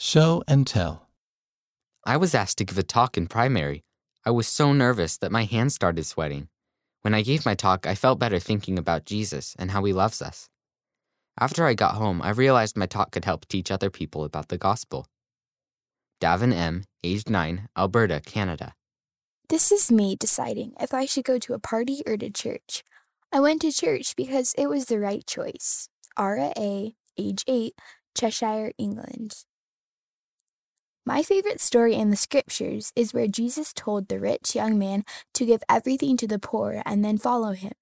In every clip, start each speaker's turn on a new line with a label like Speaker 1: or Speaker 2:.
Speaker 1: Show and tell.
Speaker 2: I was asked to give a talk in primary. I was so nervous that my hands started sweating. When I gave my talk, I felt better thinking about Jesus and how he loves us. After I got home, I realized my talk could help teach other people about the gospel. Davin M., aged 9, Alberta, Canada.
Speaker 3: This is me deciding if I should go to a party or to church. I went to church because it was the right choice. Ara A., age 8, Cheshire, England. My favorite story in the scriptures is where Jesus told the rich young man to give everything to the poor and then follow him.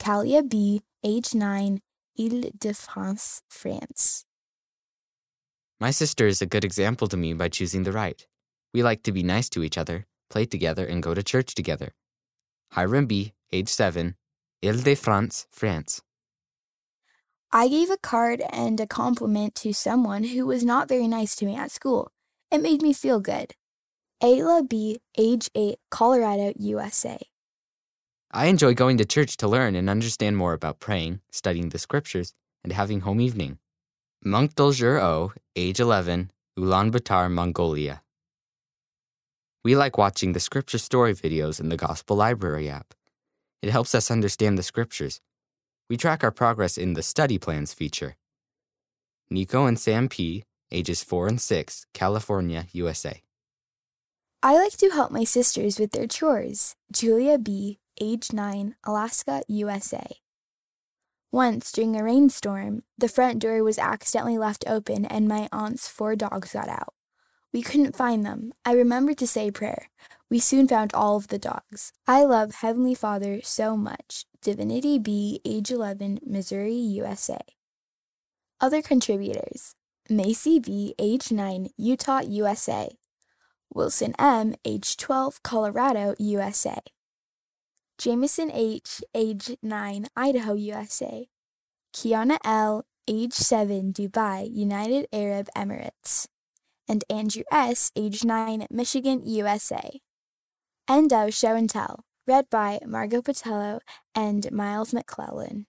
Speaker 3: Kalia B., age 9, Ile-de-France, France.
Speaker 2: My sister is a good example to me by choosing the right. We like to be nice to each other, play together, and go to church together. Hiram B., age 7, Ile-de-France, France.
Speaker 3: I gave a card and a compliment to someone who was not very nice to me at school. It made me feel good. Ayla B., age 8, Colorado, USA.
Speaker 2: I enjoy going to church to learn and understand more about praying, studying the scriptures, and having home evening. Monk Dolger O., age 11, Ulaanbaatar, Mongolia. We like watching the scripture story videos in the Gospel Library app. It helps us understand the scriptures. We track our progress in the Study Plans feature. Nico and Sam P., ages 4 and 6, California, USA.
Speaker 3: I like to help my sisters with their chores. Julia B., age 9, Alaska, USA. Once, during a rainstorm, the front door was accidentally left open and my aunt's four dogs got out. We couldn't find them. I remembered to say prayer. We soon found all of the dogs. I love Heavenly Father so much. Divinity B., age 11, Missouri, USA. Other contributors Macy B., age 9, Utah, USA. Wilson M., age 12, Colorado, USA. Jameson H., age 9, Idaho, USA. Kiana L., age 7, Dubai, United Arab Emirates. And Andrew S., age 9, Michigan, USA. End of Show and Tell, read by Margot Patello and Miles McClellan.